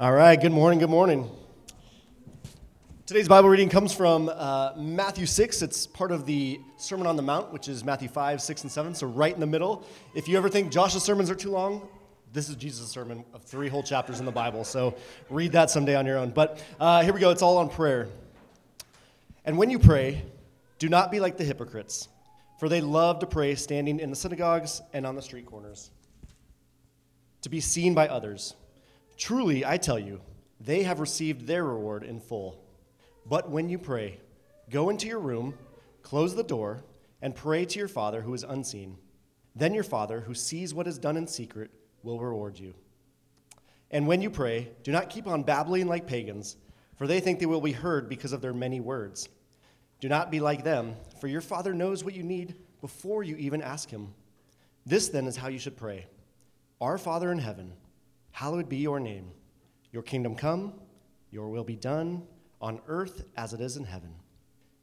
All right, good morning, good morning. Today's Bible reading comes from uh, Matthew 6. It's part of the Sermon on the Mount, which is Matthew 5, 6, and 7, so right in the middle. If you ever think Josh's sermons are too long, this is Jesus' sermon of three whole chapters in the Bible, so read that someday on your own. But uh, here we go, it's all on prayer. And when you pray, do not be like the hypocrites, for they love to pray standing in the synagogues and on the street corners, to be seen by others. Truly, I tell you, they have received their reward in full. But when you pray, go into your room, close the door, and pray to your Father who is unseen. Then your Father, who sees what is done in secret, will reward you. And when you pray, do not keep on babbling like pagans, for they think they will be heard because of their many words. Do not be like them, for your Father knows what you need before you even ask Him. This then is how you should pray Our Father in heaven, Hallowed be your name. Your kingdom come, your will be done, on earth as it is in heaven.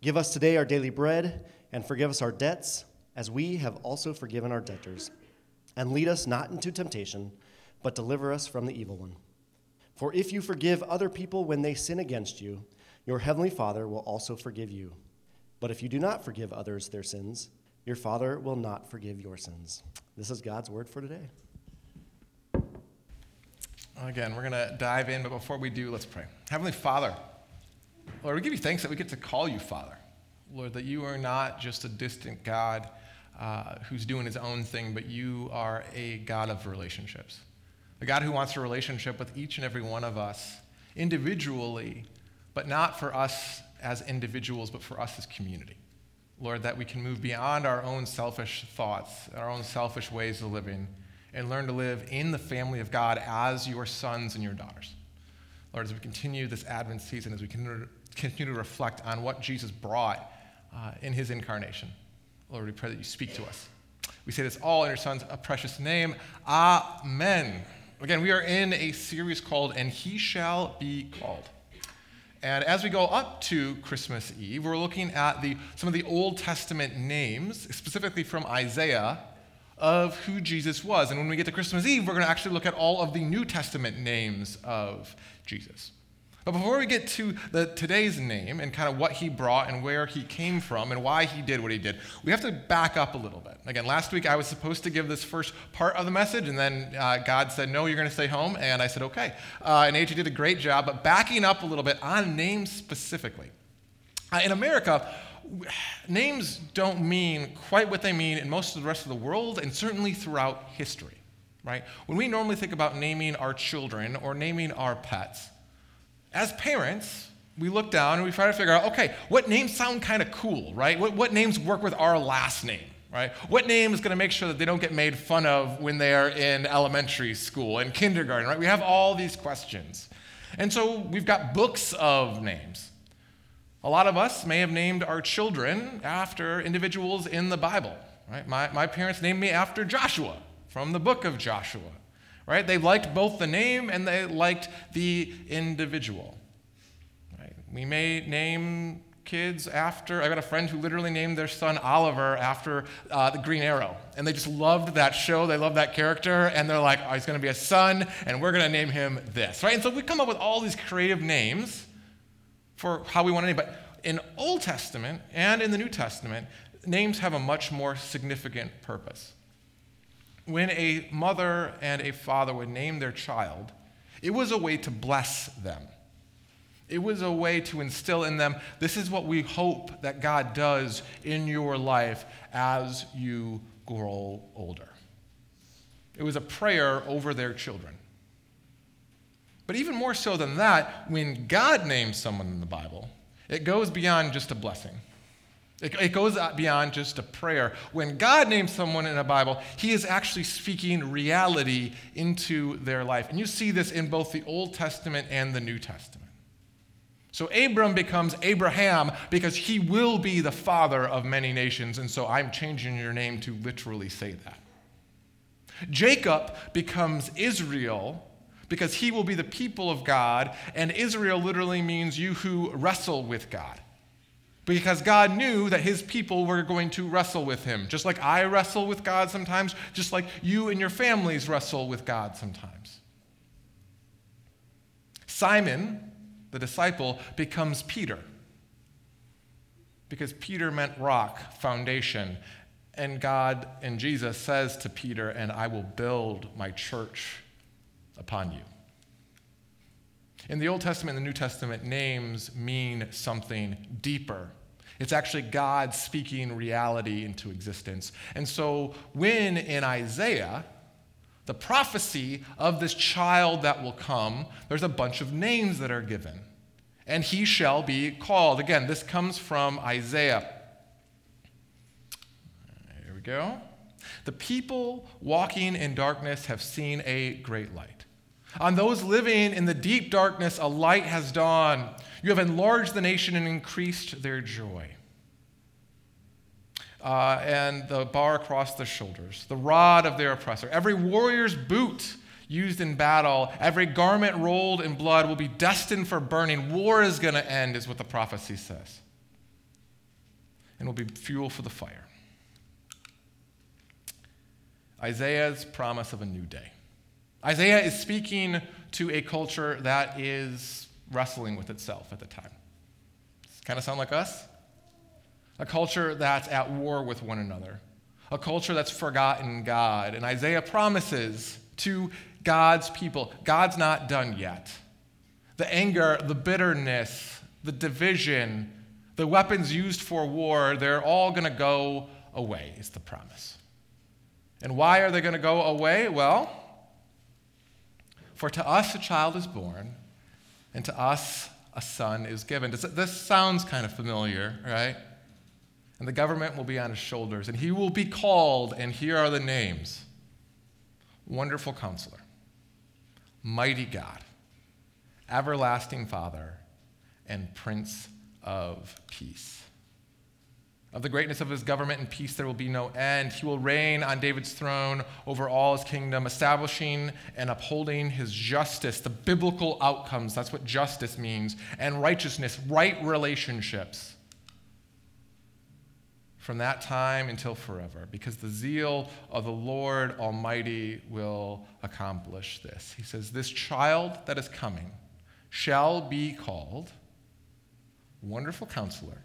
Give us today our daily bread, and forgive us our debts, as we have also forgiven our debtors. And lead us not into temptation, but deliver us from the evil one. For if you forgive other people when they sin against you, your heavenly Father will also forgive you. But if you do not forgive others their sins, your Father will not forgive your sins. This is God's word for today. Again, we're going to dive in, but before we do, let's pray. Heavenly Father, Lord, we give you thanks that we get to call you Father. Lord, that you are not just a distant God uh, who's doing his own thing, but you are a God of relationships. A God who wants a relationship with each and every one of us individually, but not for us as individuals, but for us as community. Lord, that we can move beyond our own selfish thoughts, our own selfish ways of living and learn to live in the family of God as your sons and your daughters. Lord, as we continue this Advent season, as we continue to reflect on what Jesus brought uh, in his incarnation, Lord, we pray that you speak to us. We say this all in your son's precious name. Amen. Again, we are in a series called And He Shall Be Called. And as we go up to Christmas Eve, we're looking at the, some of the Old Testament names, specifically from Isaiah, of who Jesus was. And when we get to Christmas Eve, we're going to actually look at all of the New Testament names of Jesus. But before we get to the, today's name and kind of what he brought and where he came from and why he did what he did, we have to back up a little bit. Again, last week I was supposed to give this first part of the message, and then uh, God said, No, you're going to stay home. And I said, Okay. Uh, and AJ did a great job, but backing up a little bit on names specifically. Uh, in America, names don't mean quite what they mean in most of the rest of the world and certainly throughout history, right? When we normally think about naming our children or naming our pets, as parents, we look down and we try to figure out okay, what names sound kind of cool, right? What, what names work with our last name? Right? What name is going to make sure that they don't get made fun of when they're in elementary school and kindergarten, right? We have all these questions. And so we've got books of names. A lot of us may have named our children after individuals in the Bible. Right? My, my parents named me after Joshua from the book of Joshua. Right? They liked both the name and they liked the individual. Right? We may name kids after. I got a friend who literally named their son Oliver after uh, the Green Arrow. And they just loved that show. They loved that character. And they're like, oh, he's going to be a son, and we're going to name him this. Right? And so we come up with all these creative names for how we want to name. But in Old Testament and in the New Testament, names have a much more significant purpose. When a mother and a father would name their child, it was a way to bless them. It was a way to instill in them this is what we hope that God does in your life as you grow older. It was a prayer over their children. But even more so than that, when God names someone in the Bible, it goes beyond just a blessing. It, it goes beyond just a prayer. When God names someone in the Bible, He is actually speaking reality into their life. And you see this in both the Old Testament and the New Testament. So Abram becomes Abraham because he will be the father of many nations. And so I'm changing your name to literally say that. Jacob becomes Israel because he will be the people of God, and Israel literally means you who wrestle with God. Because God knew that his people were going to wrestle with him, just like I wrestle with God sometimes, just like you and your families wrestle with God sometimes. Simon, the disciple, becomes Peter. Because Peter meant rock, foundation. And God and Jesus says to Peter, And I will build my church upon you. In the Old Testament and the New Testament, names mean something deeper. It's actually God speaking reality into existence. And so, when in Isaiah, the prophecy of this child that will come, there's a bunch of names that are given. And he shall be called. Again, this comes from Isaiah. Here we go. The people walking in darkness have seen a great light. On those living in the deep darkness, a light has dawned. You have enlarged the nation and increased their joy. Uh, and the bar across the shoulders, the rod of their oppressor. Every warrior's boot used in battle, every garment rolled in blood will be destined for burning. War is going to end, is what the prophecy says, and will be fuel for the fire. Isaiah's promise of a new day. Isaiah is speaking to a culture that is wrestling with itself at the time. Does it kind of sound like us? A culture that's at war with one another, a culture that's forgotten God. And Isaiah promises to God's people God's not done yet. The anger, the bitterness, the division, the weapons used for war, they're all going to go away, is the promise. And why are they going to go away? Well, for to us a child is born, and to us a son is given. This sounds kind of familiar, right? And the government will be on his shoulders, and he will be called, and here are the names Wonderful Counselor, Mighty God, Everlasting Father, and Prince of Peace. Of the greatness of his government and peace, there will be no end. He will reign on David's throne over all his kingdom, establishing and upholding his justice, the biblical outcomes. That's what justice means, and righteousness, right relationships from that time until forever, because the zeal of the Lord Almighty will accomplish this. He says, This child that is coming shall be called Wonderful Counselor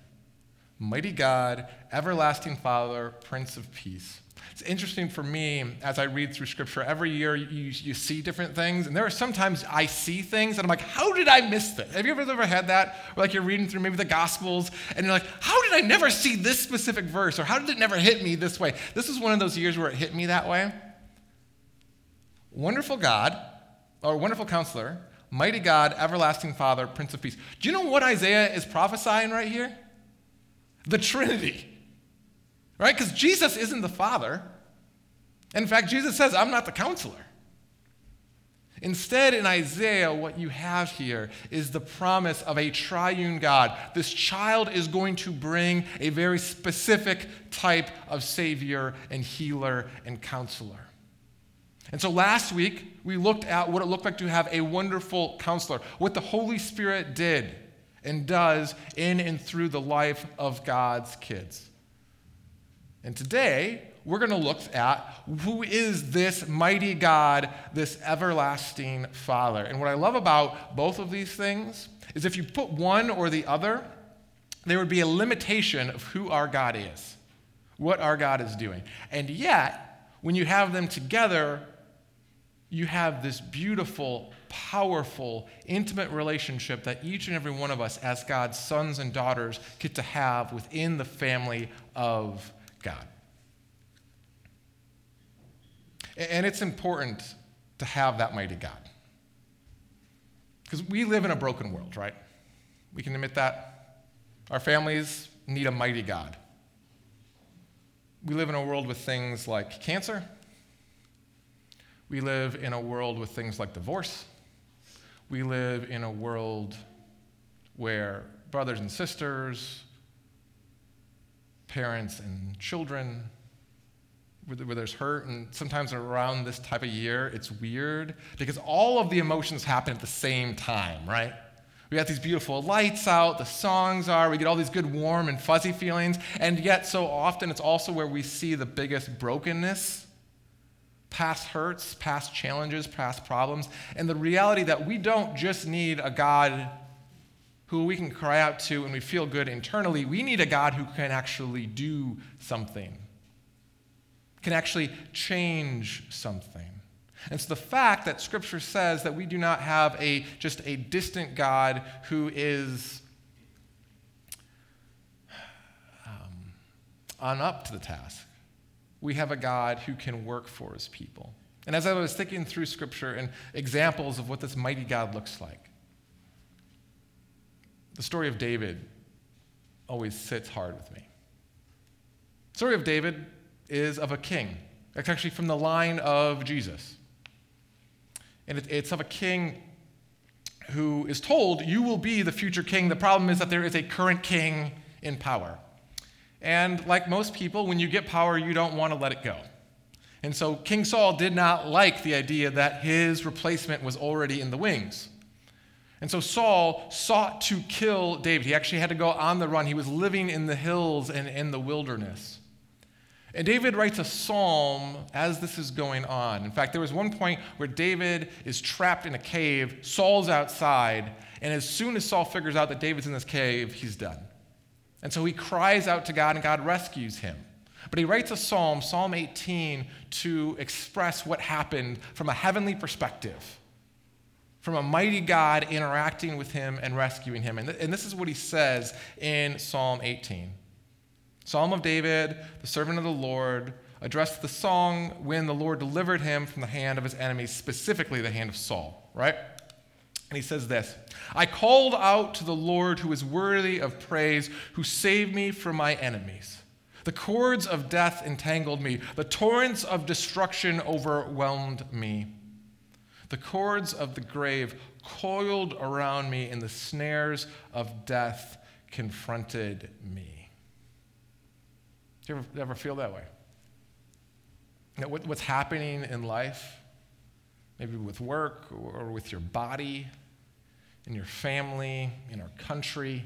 Mighty God, Everlasting Father, Prince of Peace. It's interesting for me as I read through Scripture. Every year you, you see different things, and there are sometimes I see things and I'm like, how did I miss this? Have you ever, ever had that? Where like you're reading through maybe the Gospels and you're like, how did I never see this specific verse? Or how did it never hit me this way? This is one of those years where it hit me that way. Wonderful God, or wonderful counselor, mighty God, everlasting Father, Prince of Peace. Do you know what Isaiah is prophesying right here? The Trinity. Right? Because Jesus isn't the Father. In fact, Jesus says, I'm not the counselor. Instead, in Isaiah, what you have here is the promise of a triune God. This child is going to bring a very specific type of Savior and healer and counselor. And so last week, we looked at what it looked like to have a wonderful counselor, what the Holy Spirit did and does in and through the life of God's kids. And today, we're going to look at who is this mighty God, this everlasting Father. And what I love about both of these things is if you put one or the other, there would be a limitation of who our God is, what our God is doing. And yet, when you have them together, you have this beautiful powerful, intimate relationship that each and every one of us, as God's sons and daughters, get to have within the family of God. And it's important to have that mighty God. Because we live in a broken world, right? We can admit that. Our families need a mighty God. We live in a world with things like cancer. We live in a world with things like divorce. We live in a world where brothers and sisters, parents and children, where there's hurt, and sometimes around this type of year, it's weird because all of the emotions happen at the same time, right? We got these beautiful lights out, the songs are, we get all these good, warm, and fuzzy feelings, and yet so often it's also where we see the biggest brokenness past hurts, past challenges, past problems, and the reality that we don't just need a God who we can cry out to and we feel good internally. We need a God who can actually do something, can actually change something. And so the fact that Scripture says that we do not have a just a distant God who is um, on up to the task, we have a God who can work for his people. And as I was thinking through Scripture and examples of what this mighty God looks like, the story of David always sits hard with me. The story of David is of a king. It's actually from the line of Jesus. And it's of a king who is told, You will be the future king. The problem is that there is a current king in power. And like most people, when you get power, you don't want to let it go. And so King Saul did not like the idea that his replacement was already in the wings. And so Saul sought to kill David. He actually had to go on the run. He was living in the hills and in the wilderness. And David writes a psalm as this is going on. In fact, there was one point where David is trapped in a cave, Saul's outside, and as soon as Saul figures out that David's in this cave, he's done. And so he cries out to God, and God rescues him. But he writes a psalm, Psalm 18, to express what happened from a heavenly perspective, from a mighty God interacting with him and rescuing him. And, th- and this is what he says in Psalm 18 Psalm of David, the servant of the Lord, addressed the song when the Lord delivered him from the hand of his enemies, specifically the hand of Saul, right? And he says this I called out to the Lord who is worthy of praise, who saved me from my enemies. The cords of death entangled me, the torrents of destruction overwhelmed me. The cords of the grave coiled around me, and the snares of death confronted me. Do you ever, ever feel that way? You know, what, what's happening in life, maybe with work or with your body, in your family, in our country,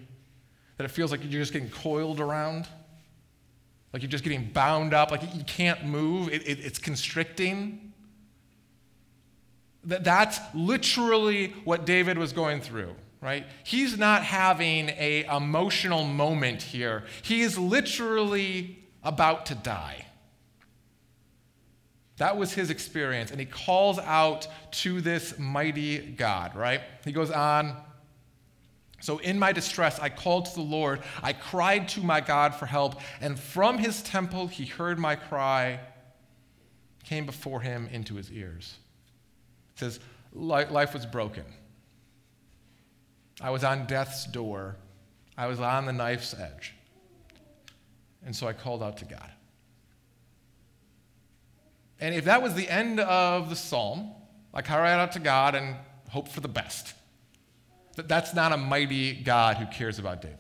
that it feels like you're just getting coiled around, like you're just getting bound up, like you can't move, it, it, it's constricting. That, that's literally what David was going through right? He's not having a emotional moment here. He is literally about to die that was his experience. And he calls out to this mighty God, right? He goes on. So in my distress, I called to the Lord. I cried to my God for help. And from his temple, he heard my cry, came before him into his ears. It says, Life was broken. I was on death's door. I was on the knife's edge. And so I called out to God. And if that was the end of the psalm, like cry out to God and hope for the best, that that's not a mighty God who cares about David.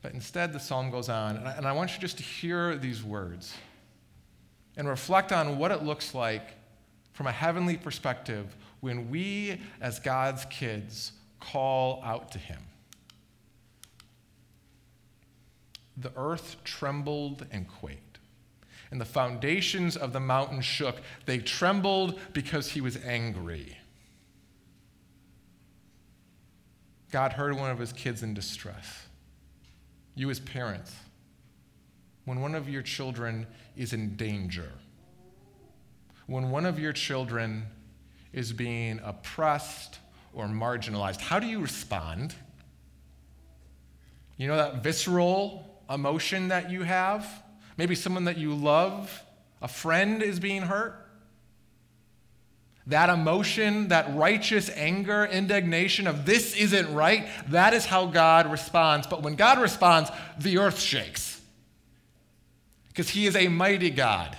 But instead, the psalm goes on, I, and I want you just to hear these words and reflect on what it looks like from a heavenly perspective when we, as God's kids, call out to Him. The earth trembled and quaked and the foundations of the mountain shook. They trembled because he was angry. God heard one of his kids in distress. You, as parents, when one of your children is in danger, when one of your children is being oppressed or marginalized, how do you respond? You know that visceral emotion that you have? Maybe someone that you love, a friend is being hurt. That emotion, that righteous anger, indignation of this isn't right, that is how God responds. But when God responds, the earth shakes. Because he is a mighty God.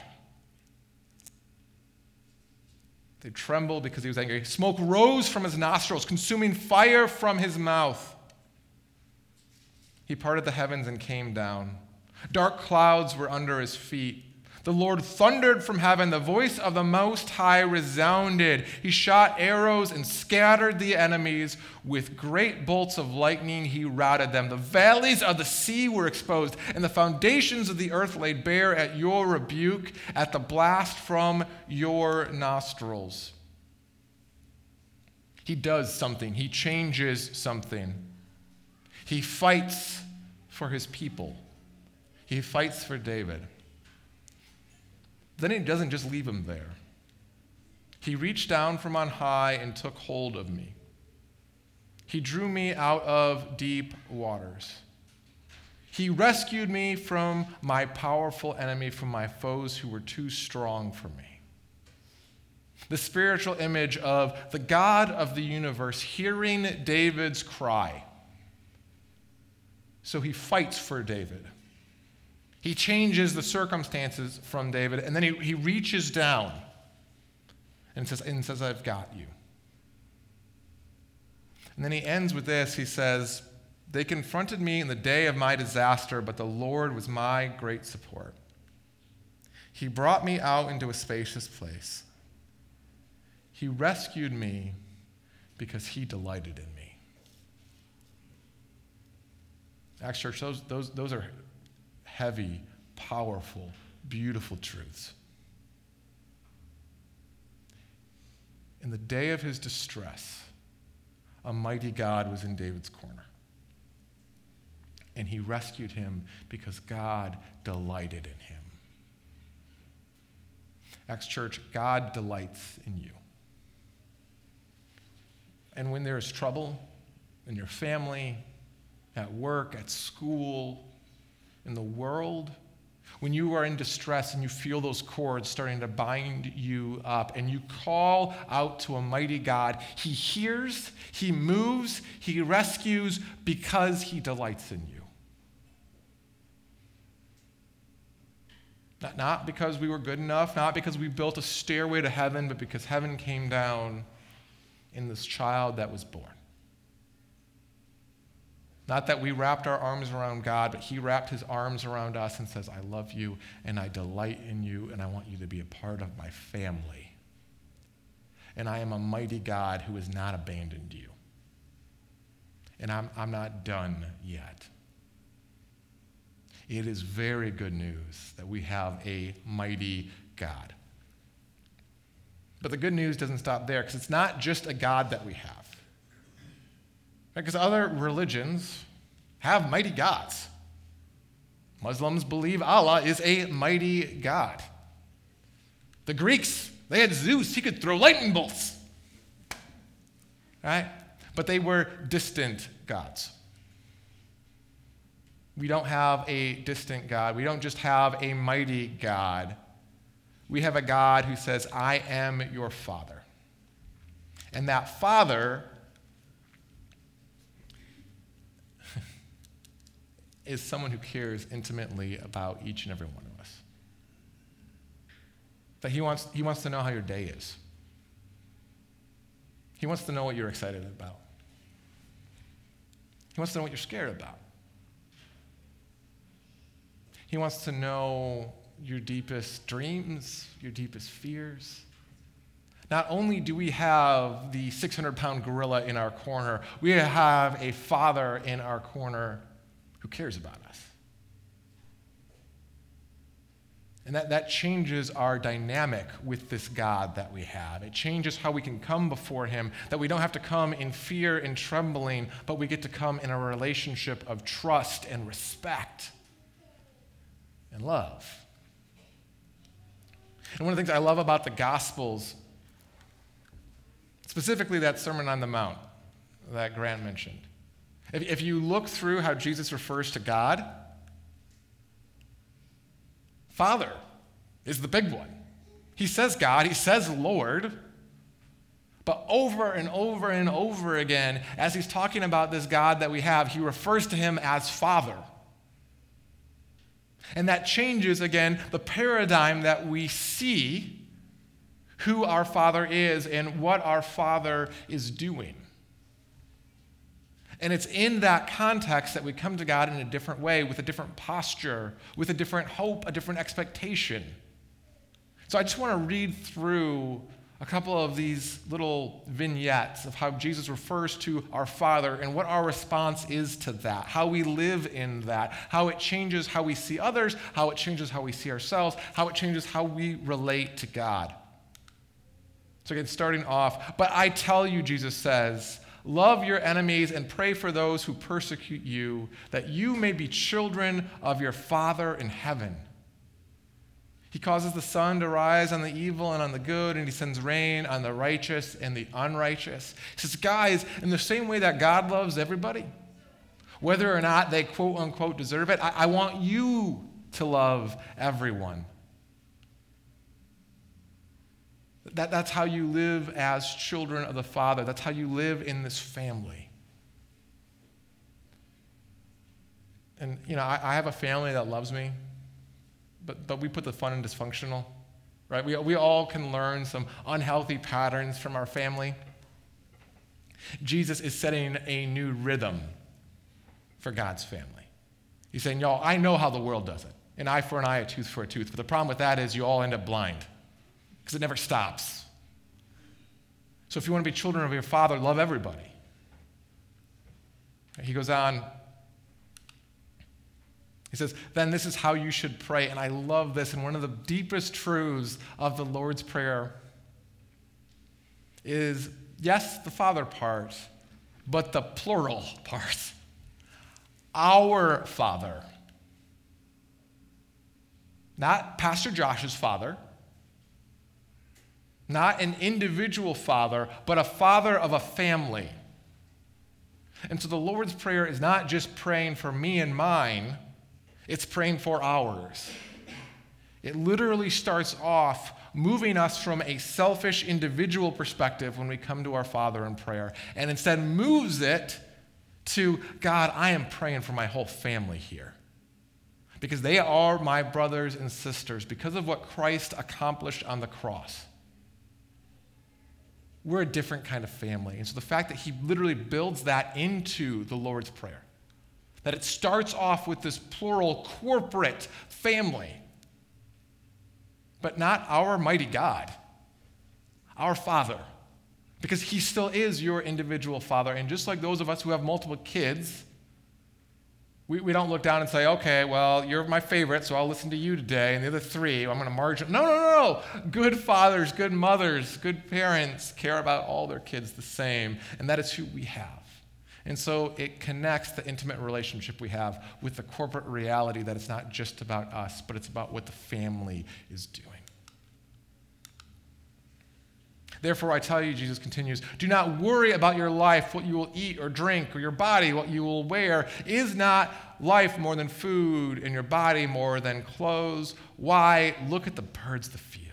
They trembled because he was angry. Smoke rose from his nostrils, consuming fire from his mouth. He parted the heavens and came down. Dark clouds were under his feet. The Lord thundered from heaven. The voice of the Most High resounded. He shot arrows and scattered the enemies. With great bolts of lightning, he routed them. The valleys of the sea were exposed, and the foundations of the earth laid bare at your rebuke, at the blast from your nostrils. He does something, he changes something. He fights for his people, he fights for David. Then he doesn't just leave him there. He reached down from on high and took hold of me. He drew me out of deep waters. He rescued me from my powerful enemy, from my foes who were too strong for me. The spiritual image of the God of the universe hearing David's cry. So he fights for David. He changes the circumstances from David, and then he, he reaches down and says, and says, I've got you. And then he ends with this he says, They confronted me in the day of my disaster, but the Lord was my great support. He brought me out into a spacious place. He rescued me because he delighted in me. Acts Church, those, those, those are heavy, powerful, beautiful truths. In the day of his distress, a mighty God was in David's corner. And he rescued him because God delighted in him. Acts Church, God delights in you. And when there is trouble in your family, at work, at school, in the world, when you are in distress and you feel those cords starting to bind you up and you call out to a mighty God, He hears, He moves, He rescues because He delights in you. Not, not because we were good enough, not because we built a stairway to heaven, but because heaven came down in this child that was born. Not that we wrapped our arms around God, but He wrapped His arms around us and says, I love you and I delight in you and I want you to be a part of my family. And I am a mighty God who has not abandoned you. And I'm, I'm not done yet. It is very good news that we have a mighty God. But the good news doesn't stop there because it's not just a God that we have. Because other religions have mighty gods. Muslims believe Allah is a mighty God. The Greeks, they had Zeus, he could throw lightning bolts. Right? But they were distant gods. We don't have a distant God. We don't just have a mighty God. We have a God who says, I am your Father. And that Father is someone who cares intimately about each and every one of us. That he wants, he wants to know how your day is. He wants to know what you're excited about. He wants to know what you're scared about. He wants to know your deepest dreams, your deepest fears. Not only do we have the 600 pound gorilla in our corner, we have a father in our corner cares about us. And that, that changes our dynamic with this God that we have. It changes how we can come before Him, that we don't have to come in fear and trembling, but we get to come in a relationship of trust and respect and love. And one of the things I love about the Gospels, specifically that Sermon on the Mount that Grant mentioned, if, if you look through how Jesus refers to God, Father is the big one. He says God, he says Lord, but over and over and over again, as he's talking about this God that we have, he refers to him as Father. And that changes, again, the paradigm that we see who our Father is and what our Father is doing. And it's in that context that we come to God in a different way, with a different posture, with a different hope, a different expectation. So I just want to read through a couple of these little vignettes of how Jesus refers to our Father and what our response is to that, how we live in that, how it changes how we see others, how it changes how we see ourselves, how it changes how we relate to God. So, again, starting off, but I tell you, Jesus says, love your enemies and pray for those who persecute you, that you may be children of your Father in heaven. He causes the sun to rise on the evil and on the good, and he sends rain on the righteous and the unrighteous. He says, guys, in the same way that God loves everybody, whether or not they quote unquote deserve it, I, I want you to love everyone. That, that's how you live as children of the Father. That's how you live in this family. And, you know, I, I have a family that loves me but, but we put the fun in dysfunctional, right? We, we all can learn some unhealthy patterns from our family. Jesus is setting a new rhythm for God's family. He's saying, y'all, I know how the world does it. An eye for an eye, a tooth for a tooth. But the problem with that is you all end up blind because it never stops. So if you want to be children of your father, love everybody. He goes on he says, then this is how you should pray. And I love this. And one of the deepest truths of the Lord's Prayer is yes, the Father part, but the plural part. Our Father. Not Pastor Josh's father, not an individual father, but a father of a family. And so the Lord's Prayer is not just praying for me and mine it's praying for ours. It literally starts off moving us from a selfish individual perspective when we come to our Father in prayer, and instead moves it to God, I am praying for my whole family here. Because they are my brothers and sisters because of what Christ accomplished on the cross. We're a different kind of family. And so the fact that he literally builds that into the Lord's Prayer that it starts off with this plural corporate family, but not our mighty God, our Father, because He still is your individual Father. And just like those of us who have multiple kids, we, we don't look down and say, okay, well, you're my favorite, so I'll listen to you today, and the other three, I'm going to margin. No, no, no, no. Good fathers, good mothers, good parents care about all their kids the same, and that is who we have. And so it connects the intimate relationship we have with the corporate reality that it's not just about us, but it's about what the family is doing. Therefore, I tell you, Jesus continues, do not worry about your life, what you will eat or drink, or your body, what you will wear. Is not life more than food, and your body more than clothes? Why? Look at the birds of the field.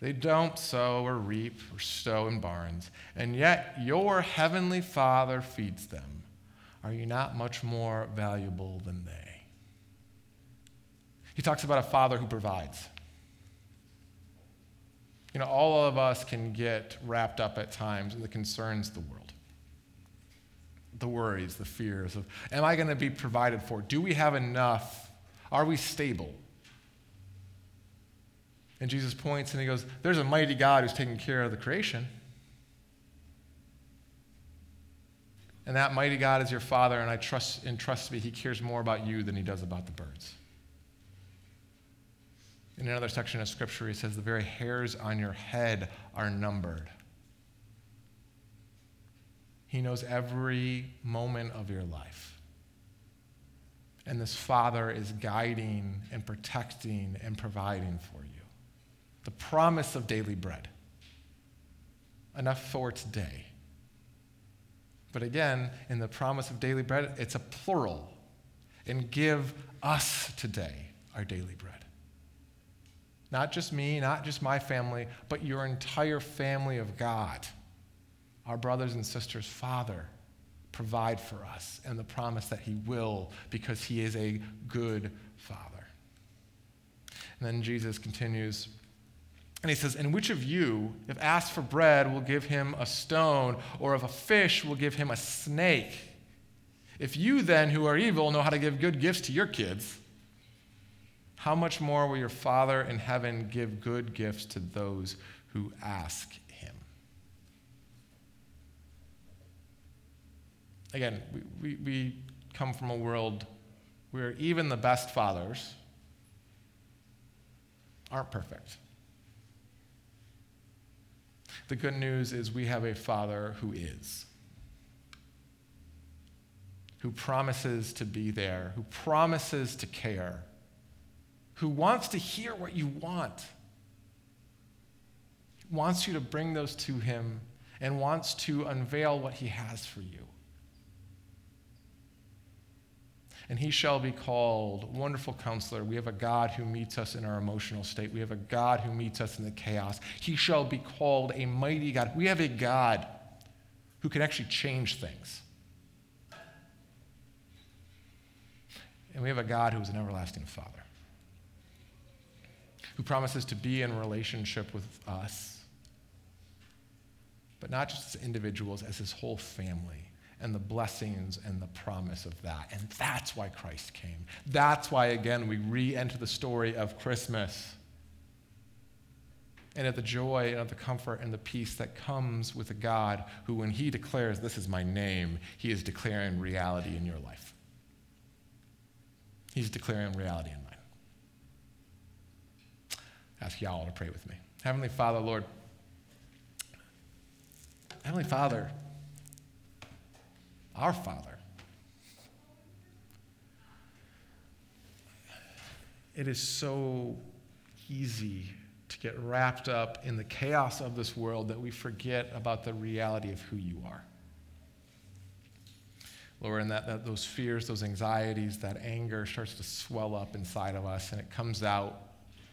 They don't sow or reap or stow in barns, and yet your heavenly Father feeds them. Are you not much more valuable than they? He talks about a father who provides. You know, all of us can get wrapped up at times in the concerns of the world the worries, the fears of, am I going to be provided for? Do we have enough? Are we stable? And Jesus points and he goes, There's a mighty God who's taking care of the creation. And that mighty God is your Father, and I trust and trust me, He cares more about you than He does about the birds. In another section of Scripture, He says, The very hairs on your head are numbered. He knows every moment of your life. And this Father is guiding and protecting and providing for you the promise of daily bread. Enough for today. But again, in the promise of daily bread, it's a plural. And give us today our daily bread. Not just me, not just my family, but your entire family of God. Our brothers and sisters, Father, provide for us and the promise that He will because He is a good Father. And then Jesus continues and he says, And which of you, if asked for bread, will give him a stone, or if a fish will give him a snake? If you then, who are evil, know how to give good gifts to your kids, how much more will your Father in heaven give good gifts to those who ask him? Again, we, we, we come from a world where even the best fathers aren't perfect. The good news is we have a Father who is, who promises to be there, who promises to care, who wants to hear what you want, wants you to bring those to Him, and wants to unveil what He has for you. and he shall be called Wonderful Counselor. We have a God who meets us in our emotional state. We have a God who meets us in the chaos. He shall be called a mighty God. We have a God who can actually change things. And we have a God who is an everlasting Father, who promises to be in relationship with us, but not just as individuals, as his whole family and the blessings and the promise of that. And that's why Christ came. That's why, again, we re enter the story of Christmas. And at the joy and at the comfort and the peace that comes with a God who, when he declares, This is my name, he is declaring reality in your life. He's declaring reality in. Ask y'all to pray with me. Heavenly Father, Lord, Heavenly Father, our Father. It is so easy to get wrapped up in the chaos of this world that we forget about the reality of who you are. Lord, and that, that those fears, those anxieties, that anger starts to swell up inside of us and it comes out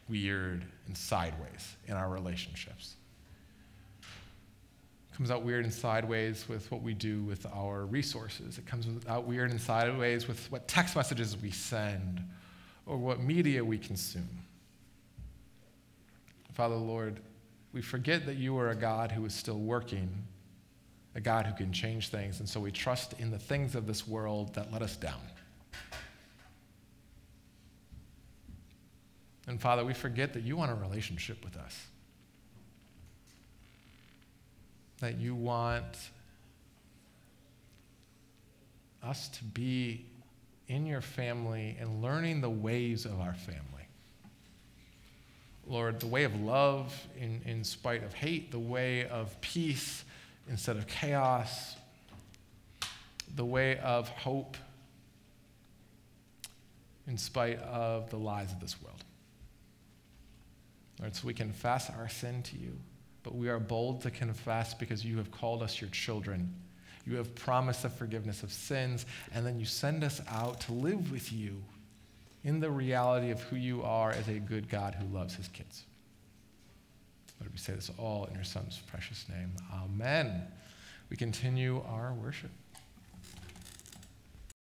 weird and sideways in our relationships It comes out weird and sideways with what we do with our resources. It comes out weird and sideways with what text messages we send or what media we consume. Father, Lord, we forget that you are a God who is still working, a God who can change things, and so we trust in the things of this world that let us down. And Father, we forget that you want a relationship with us. that you want us to be in your family and learning the ways of our family. Lord, the way of love in, in spite of hate, the way of peace instead of chaos, the way of hope in spite of the lies of this world. Lord, so we confess our sin to you but we are bold to confess because you have called us your children. You have promised the forgiveness of sins, and then you send us out to live with you in the reality of who you are as a good God who loves his kids. Lord, we say this all in your Son's precious name. Amen. We continue our worship.